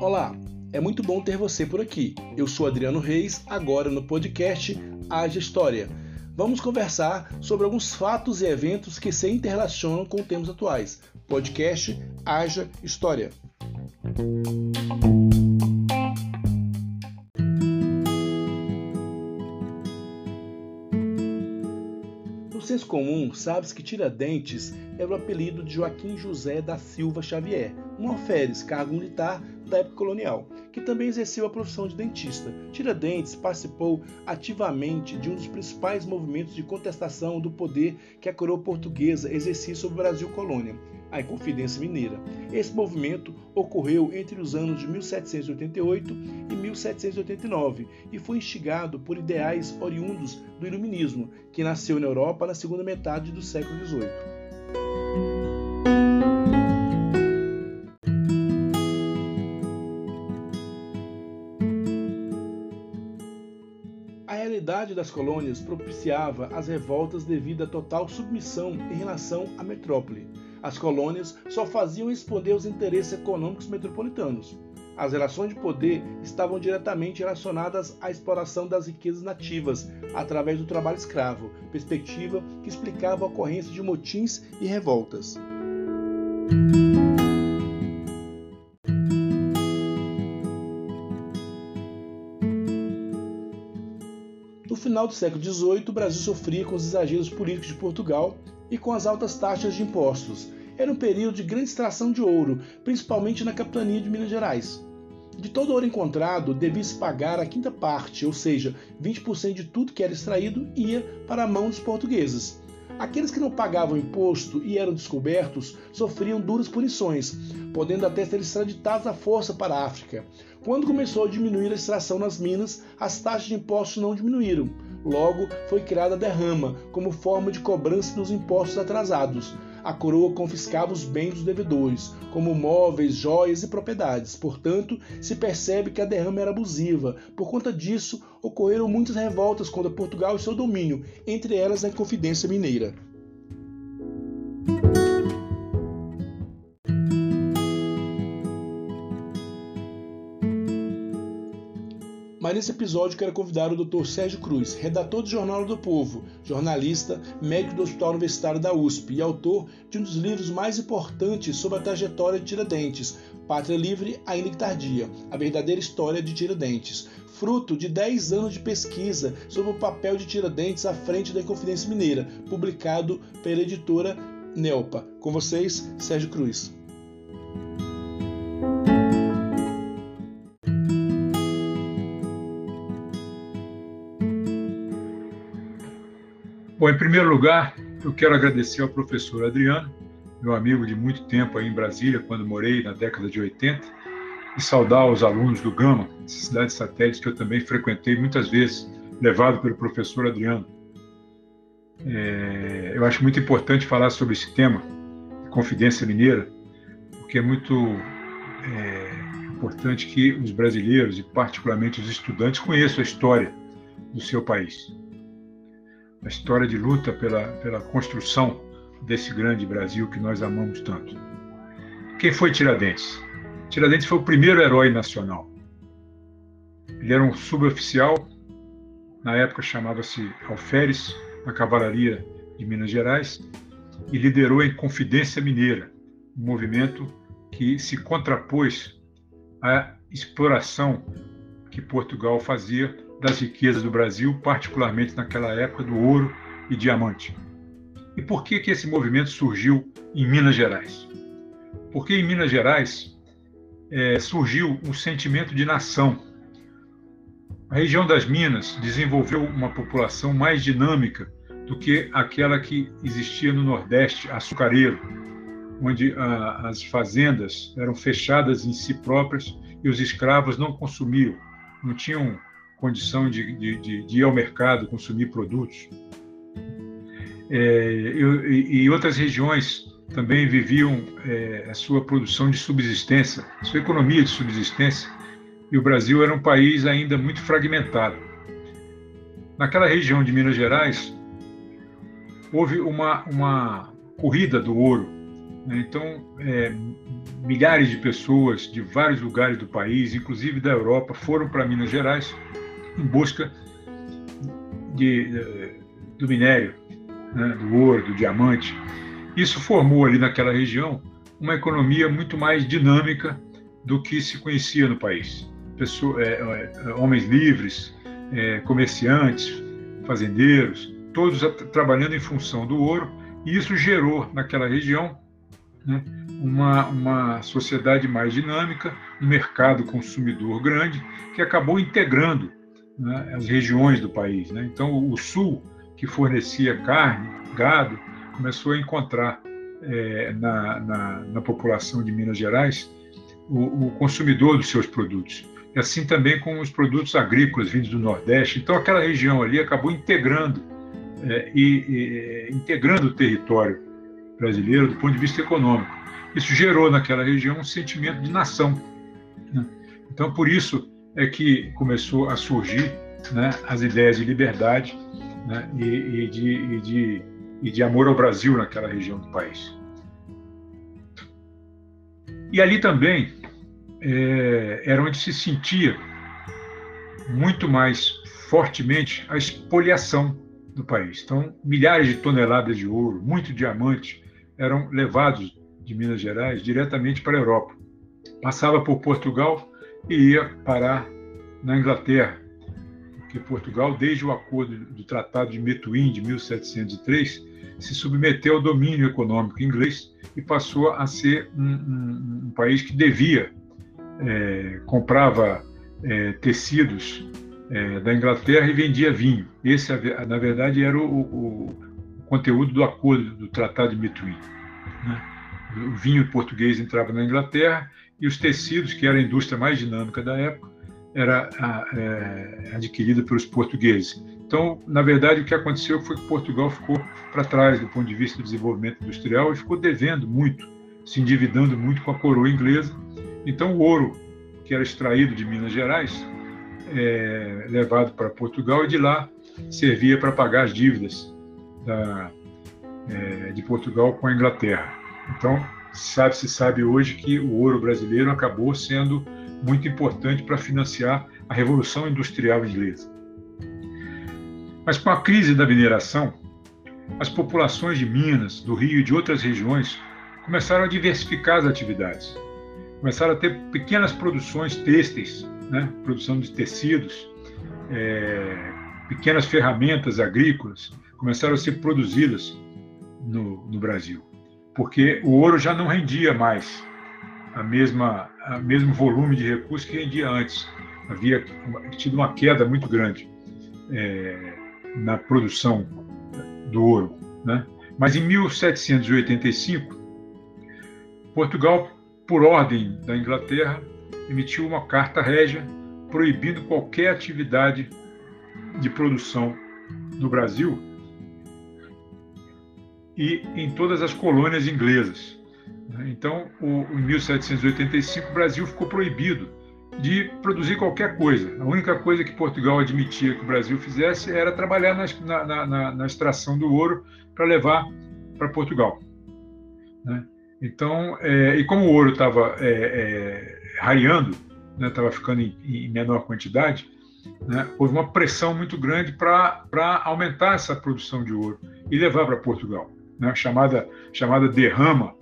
Olá, é muito bom ter você por aqui. Eu sou Adriano Reis, agora no podcast Haja História. Vamos conversar sobre alguns fatos e eventos que se interrelacionam com temas atuais. Podcast Haja História. Comum, sabe-se que Tiradentes era o apelido de Joaquim José da Silva Xavier, um alferes, cargo militar da época colonial, que também exerceu a profissão de dentista. Tiradentes participou ativamente de um dos principais movimentos de contestação do poder que a coroa portuguesa exercia sobre o Brasil colônia, a Inconfidência Mineira. Esse movimento ocorreu entre os anos de 1788 e 1789 e foi instigado por ideais oriundos do Iluminismo, que nasceu na Europa na segunda metade do século XVIII. A realidade das colônias propiciava as revoltas devido à total submissão em relação à metrópole. As colônias só faziam responder aos interesses econômicos metropolitanos. As relações de poder estavam diretamente relacionadas à exploração das riquezas nativas através do trabalho escravo, perspectiva que explicava a ocorrência de motins e revoltas. No final do século XVIII, o Brasil sofria com os exageros políticos de Portugal e com as altas taxas de impostos. Era um período de grande extração de ouro, principalmente na capitania de Minas Gerais. De todo ouro encontrado, devia-se pagar a quinta parte, ou seja, 20% de tudo que era extraído ia para a mão dos portugueses. Aqueles que não pagavam imposto e eram descobertos sofriam duras punições, podendo até ser extraditados à força para a África. Quando começou a diminuir a extração nas minas, as taxas de impostos não diminuíram. Logo, foi criada a derrama como forma de cobrança dos impostos atrasados. A coroa confiscava os bens dos devedores, como móveis, joias e propriedades. Portanto, se percebe que a derrama era abusiva. Por conta disso, ocorreram muitas revoltas contra Portugal e seu domínio, entre elas a Inconfidência Mineira. Nesse episódio quero convidar o Dr. Sérgio Cruz, redator do Jornal do Povo, jornalista, médico do Hospital Universitário da USP e autor de um dos livros mais importantes sobre a trajetória de Tiradentes, Pátria Livre ainda que tardia, a verdadeira história de Tiradentes, fruto de 10 anos de pesquisa sobre o papel de Tiradentes à frente da Inconfidência Mineira, publicado pela editora Nelpa. Com vocês, Sérgio Cruz. Bom, em primeiro lugar, eu quero agradecer ao professor Adriano, meu amigo de muito tempo aí em Brasília, quando morei na década de 80, e saudar os alunos do Gama, cidade satélite que eu também frequentei muitas vezes, levado pelo professor Adriano. É, eu acho muito importante falar sobre esse tema, Confidência Mineira, porque é muito é, importante que os brasileiros, e particularmente os estudantes, conheçam a história do seu país a história de luta pela, pela construção desse grande Brasil que nós amamos tanto. Quem foi Tiradentes? Tiradentes foi o primeiro herói nacional. Ele era um suboficial, na época chamava-se Alferes, na Cavalaria de Minas Gerais, e liderou a Inconfidência Mineira, um movimento que se contrapôs à exploração que Portugal fazia das riquezas do Brasil, particularmente naquela época do ouro e diamante. E por que, que esse movimento surgiu em Minas Gerais? Porque em Minas Gerais é, surgiu um sentimento de nação. A região das Minas desenvolveu uma população mais dinâmica do que aquela que existia no Nordeste açucareiro, onde a, as fazendas eram fechadas em si próprias e os escravos não consumiam, não tinham condição de, de, de, ir ao mercado consumir produtos. É, e, e, outras regiões também viviam é, a sua produção de subsistência, sua economia de subsistência, e o Brasil era um país ainda muito fragmentado. Naquela região de Minas Gerais, houve uma, uma corrida do ouro Né? Então, é, milhares de pessoas de vários lugares do país, inclusive da Europa, foram para Minas Gerais em busca de, do minério, né? do ouro, do diamante. Isso formou ali naquela região uma economia muito mais dinâmica do que se conhecia no país. Pessoa, é, é, homens livres, é, comerciantes, fazendeiros, todos trabalhando em função do ouro, e isso gerou naquela região né, uma, uma sociedade mais dinâmica, um mercado consumidor grande, que acabou integrando né, as regiões do país. Né? Então, o sul, que fornecia carne, gado, começou a encontrar é, na, na, na, população de Minas Gerais o, o, consumidor dos seus produtos. E assim também com os produtos agrícolas vindos do Nordeste. Então, aquela região ali acabou integrando é, e, e integrando o território brasileiro do ponto de vista econômico. Isso gerou naquela região um sentimento de nação. Né? Então, por isso é que começou a surgir né, as ideias de liberdade né, e, e, de, e, de, e de amor ao Brasil naquela região do país. E ali também é, era onde se sentia muito mais fortemente a expoliação do país. Então, milhares de toneladas de ouro, muito diamante, eram levados de Minas Gerais diretamente para a Europa. Passava por Portugal e ia parar na Inglaterra, porque Portugal, desde o acordo do Tratado de Metuim de 1703, se submeteu ao domínio econômico inglês e passou a ser um, um, um país que devia, é, comprava é, tecidos é, da Inglaterra e vendia vinho. Esse, na verdade, era o, o, conteúdo do acordo do Tratado de Metuim. Né? O vinho português entrava na Inglaterra e os tecidos, que era a indústria mais dinâmica da época, era é, adquirida pelos portugueses. Então, na verdade, o que aconteceu foi que Portugal ficou para trás do ponto de vista do desenvolvimento industrial e ficou devendo muito, se endividando muito com a coroa inglesa. Então, o ouro que era extraído de Minas Gerais, é, levado para Portugal e de lá servia para pagar as dívidas da, é, de Portugal com a Inglaterra. Então, sabe se sabe hoje que o ouro brasileiro acabou sendo muito importante para financiar a revolução industrial inglesa. Mas com a crise da mineração, as populações de Minas, do Rio e de outras regiões começaram a diversificar as atividades. Começaram a ter pequenas produções têxteis, né? produção de tecidos, é, pequenas ferramentas agrícolas começaram a ser produzidas no, no Brasil, porque o ouro já não rendia mais a mesma a mesmo volume de recursos que rendia antes. Havia tido uma queda muito grande é, na produção do ouro, né? Mas em 1785, Portugal, por ordem da Inglaterra, emitiu uma carta régia proibindo qualquer atividade de produção no Brasil e em todas as colônias inglesas. Então, o, em 1785, o Brasil ficou proibido de produzir qualquer coisa. A única coisa que Portugal admitia que o Brasil fizesse era trabalhar na, na, na, na extração do ouro para levar para Portugal. Né? Então, é, e como o ouro estava é, é, estava né, ficando em, em, menor quantidade, né, houve uma pressão muito grande para aumentar essa produção de ouro e levar para Portugal né, chamada, chamada derrama,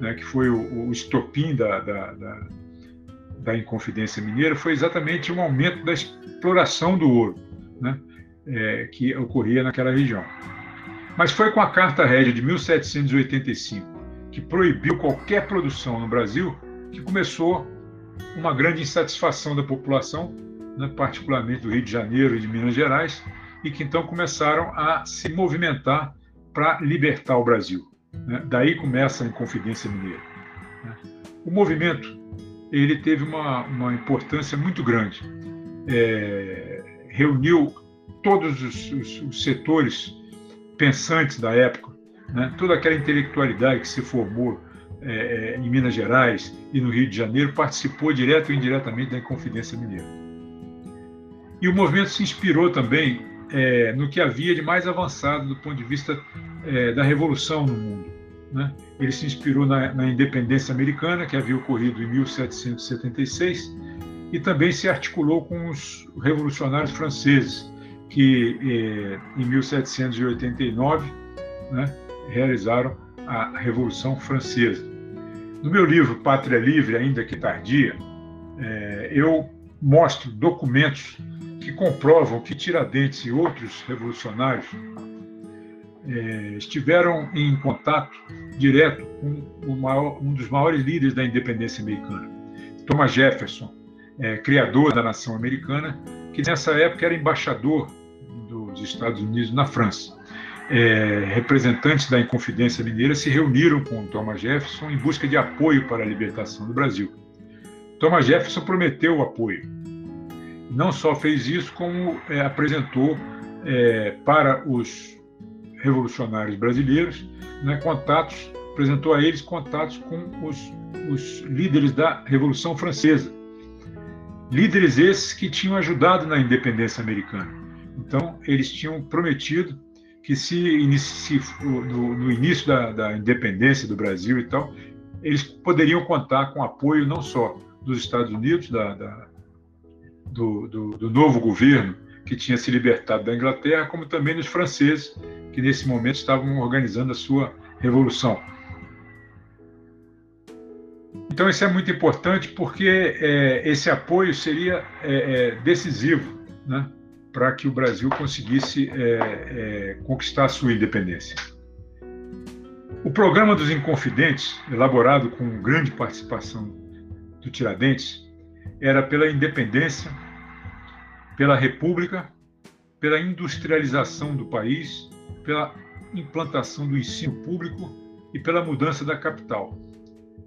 né, que foi o, o estopim da, da, da, da, Inconfidência Mineira, foi exatamente um aumento da exploração do ouro né, é, que ocorria naquela região. Mas foi com a Carta Régia de 1785, que proibiu qualquer produção no Brasil, que começou uma grande insatisfação da população, né, particularmente do Rio de Janeiro e de Minas Gerais, e que então começaram a se movimentar para libertar o Brasil. Né? Daí começa a Inconfidência Mineira. Né? O movimento ele teve uma, uma importância muito grande. É, reuniu todos os, os, os, setores pensantes da época, né? toda aquela intelectualidade que se formou é, é, em Minas Gerais e no Rio de Janeiro participou direto ou indiretamente da Inconfidência Mineira. E o movimento se inspirou também é, no que havia de mais avançado do ponto de vista é, da revolução no mundo. Né? Ele se inspirou na, na independência americana, que havia ocorrido em 1776, e também se articulou com os revolucionários franceses, que eh, em 1789 né, realizaram a Revolução Francesa. No meu livro Pátria Livre, ainda que tardia, eh, eu mostro documentos que comprovam que Tiradentes e outros revolucionários é, estiveram em contato direto com maior, um dos maiores líderes da independência americana, Thomas Jefferson, é, criador da nação americana, que nessa época era embaixador dos Estados Unidos na França. É, representantes da Inconfidência Mineira se reuniram com Thomas Jefferson em busca de apoio para a libertação do Brasil. Thomas Jefferson prometeu o apoio. Não só fez isso, como é, apresentou é, para os revolucionários brasileiros, né, contatos, apresentou a eles contatos com os, os líderes da Revolução Francesa. Líderes esses que tinham ajudado na independência americana. Então, eles tinham prometido que se, no, no, início da, da, independência do Brasil e tal, eles poderiam contar com apoio não só dos Estados Unidos, da, da, do, do, do, novo governo que tinha se libertado da Inglaterra, como também dos franceses, que nesse momento estavam organizando a sua revolução. Então, isso é muito importante porque é, esse apoio seria é, é, decisivo né, para que o Brasil conseguisse é, é, conquistar a sua independência. O programa dos Inconfidentes, elaborado com grande participação do Tiradentes, era pela independência, pela república, pela industrialização do país pela implantação do ensino público e pela mudança da capital.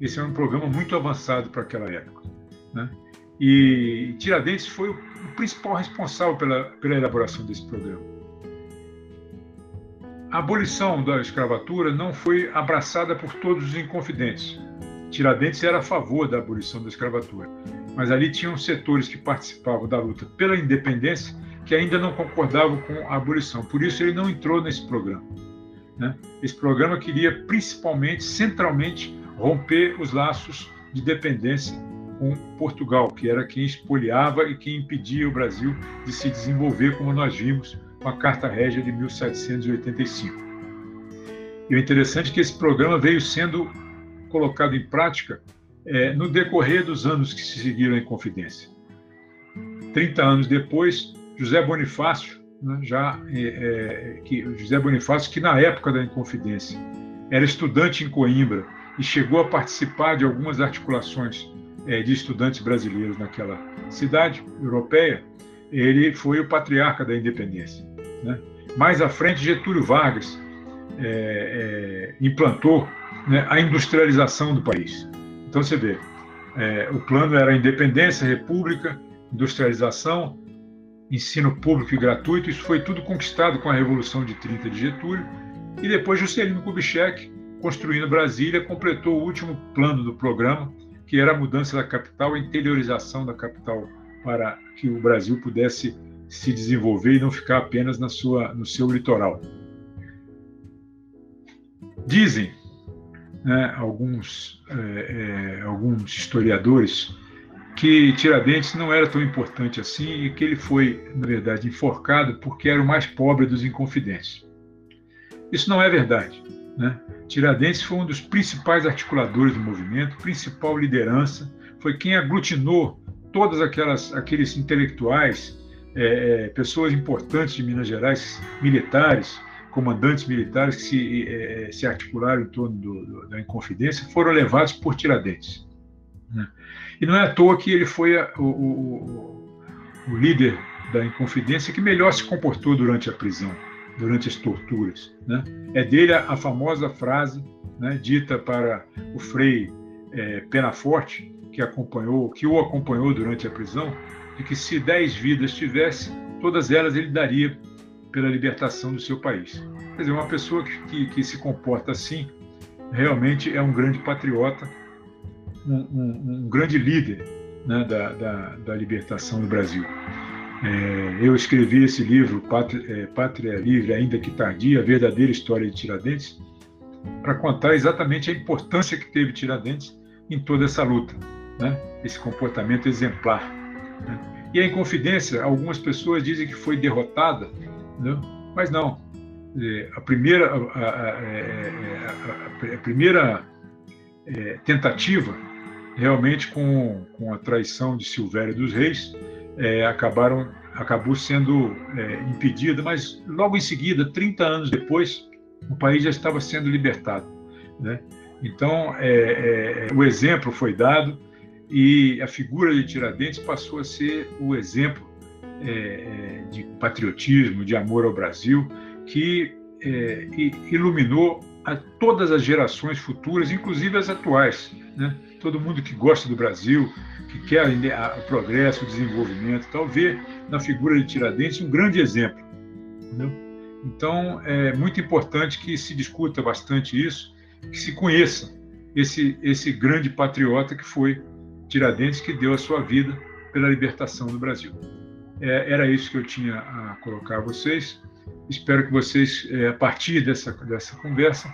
Esse é um programa muito avançado para aquela época. Né? E Tiradentes foi o principal responsável pela, pela elaboração desse programa. A abolição da escravatura não foi abraçada por todos os inconfidentes. Tiradentes era a favor da abolição da escravatura, mas ali tinham setores que participavam da luta pela independência que ainda não concordavam com a abolição. Por isso, ele não entrou nesse programa. Né? Esse programa queria, principalmente, centralmente, romper os laços de dependência com Portugal, que era quem espoliava e quem impedia o Brasil de se desenvolver, como nós vimos com a Carta Régia de 1785. E o interessante é que esse programa veio sendo colocado em prática é, no decorrer dos anos que se seguiram em Confidência. 30 anos depois, José Bonifácio, né, já é, é, que José Bonifácio, que na época da Inconfidência era estudante em Coimbra e chegou a participar de algumas articulações é, de estudantes brasileiros naquela cidade europeia, ele foi o patriarca da independência. Né? Mais à frente, Getúlio Vargas é, é, implantou né, a industrialização do país. Então você vê, é, o plano era independência, república, industrialização, ensino público e gratuito, isso foi tudo conquistado com a Revolução de 30 de Getúlio, e depois Juscelino Kubitschek, construindo Brasília, completou o último plano do programa, que era a mudança da capital, a interiorização da capital, para que o Brasil pudesse se desenvolver e não ficar apenas na sua, no seu litoral. Dizem né, alguns, é, é, alguns historiadores que Tiradentes não era tão importante assim e que ele foi, na verdade, enforcado porque era o mais pobre dos inconfidentes. Isso não é verdade. Né? Tiradentes foi um dos principais articuladores do movimento, principal liderança, foi quem aglutinou todas aquelas aqueles intelectuais, é, é pessoas importantes de Minas Gerais, militares, comandantes militares que se, é, se articularam em torno do, do, da Inconfidência, foram levados por Tiradentes. Né? E não é à toa que ele foi a, o, o, o líder da Inconfidência que melhor se comportou durante a prisão, durante as torturas. Né? É dele a, a famosa frase né, dita para o Frei é, Penaforte, que acompanhou, que o acompanhou durante a prisão, de que se dez vidas tivesse, todas elas ele daria pela libertação do seu país. Quer dizer, uma pessoa que, que, que se comporta assim realmente é um grande patriota um, um, um grande líder né, da, da, da, libertação do Brasil. É, eu escrevi esse livro, Pátria, é, Pátria, Livre, ainda que tardia, a verdadeira história de Tiradentes, para contar exatamente a importância que teve Tiradentes em toda essa luta, né? esse comportamento exemplar. Né? E a Inconfidência, algumas pessoas dizem que foi derrotada, né? mas não. É, a primeira, a, a, a, a primeira é, tentativa, realmente com, com a traição de Silvério dos Reis, é, acabaram, acabou sendo é, impedida, mas logo em seguida, 30 anos depois, o país já estava sendo libertado. Né? Então, é, é, o exemplo foi dado e a figura de Tiradentes passou a ser o exemplo é, é de patriotismo, de amor ao Brasil, que é, iluminou a todas as gerações futuras, inclusive as atuais. Né? Todo mundo que gosta do Brasil, que quer o progresso, o desenvolvimento, tal, vê na figura de Tiradentes um grande exemplo. Entendeu? Então, é muito importante que se discuta bastante isso, que se conheça esse, esse grande patriota que foi Tiradentes, que deu a sua vida pela libertação do Brasil. É, era isso que eu tinha a colocar a vocês. Espero que vocês, é, a partir dessa, dessa conversa,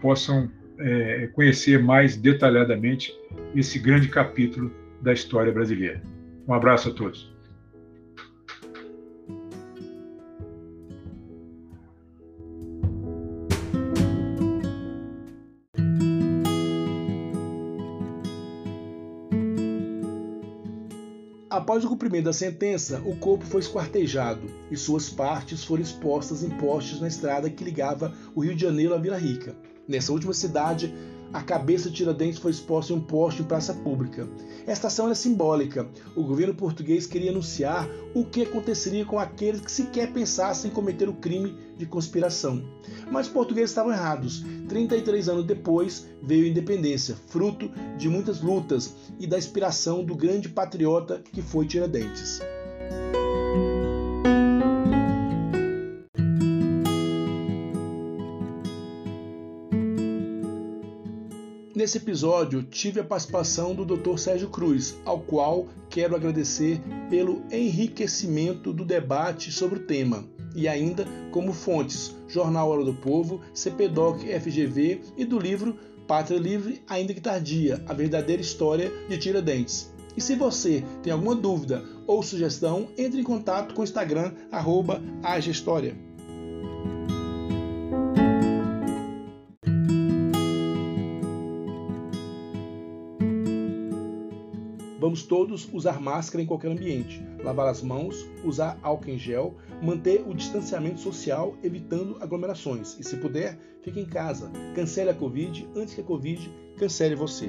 possam é, conhecer mais detalhadamente esse grande capítulo da história brasileira. Um abraço a todos. Após o cumprimento da sentença, o corpo foi esquartejado e suas partes foram expostas em postes na estrada que ligava o Rio de Janeiro à Vila Rica. Nessa última cidade, a cabeça de Tiradentes foi exposta em um poste em praça pública. Esta ação era simbólica. O governo português queria anunciar o que aconteceria com aqueles que sequer pensassem em cometer o crime de conspiração. Mas os portugueses estavam errados. 33 anos depois veio a independência, fruto de muitas lutas e da inspiração do grande patriota que foi Tiradentes. Nesse episódio, tive a participação do Dr. Sérgio Cruz, ao qual quero agradecer pelo enriquecimento do debate sobre o tema, e ainda como fontes Jornal Hora do Povo, CPDOC FGV e do livro Pátria Livre, ainda que tardia, a verdadeira história de Tiradentes. E se você tem alguma dúvida ou sugestão, entre em contato com o Instagram, arroba História. Vamos todos usar máscara em qualquer ambiente, lavar as mãos, usar álcool em gel, manter o distanciamento social, evitando aglomerações. E se puder, fique em casa. Cancele a Covid antes que a Covid cancele você.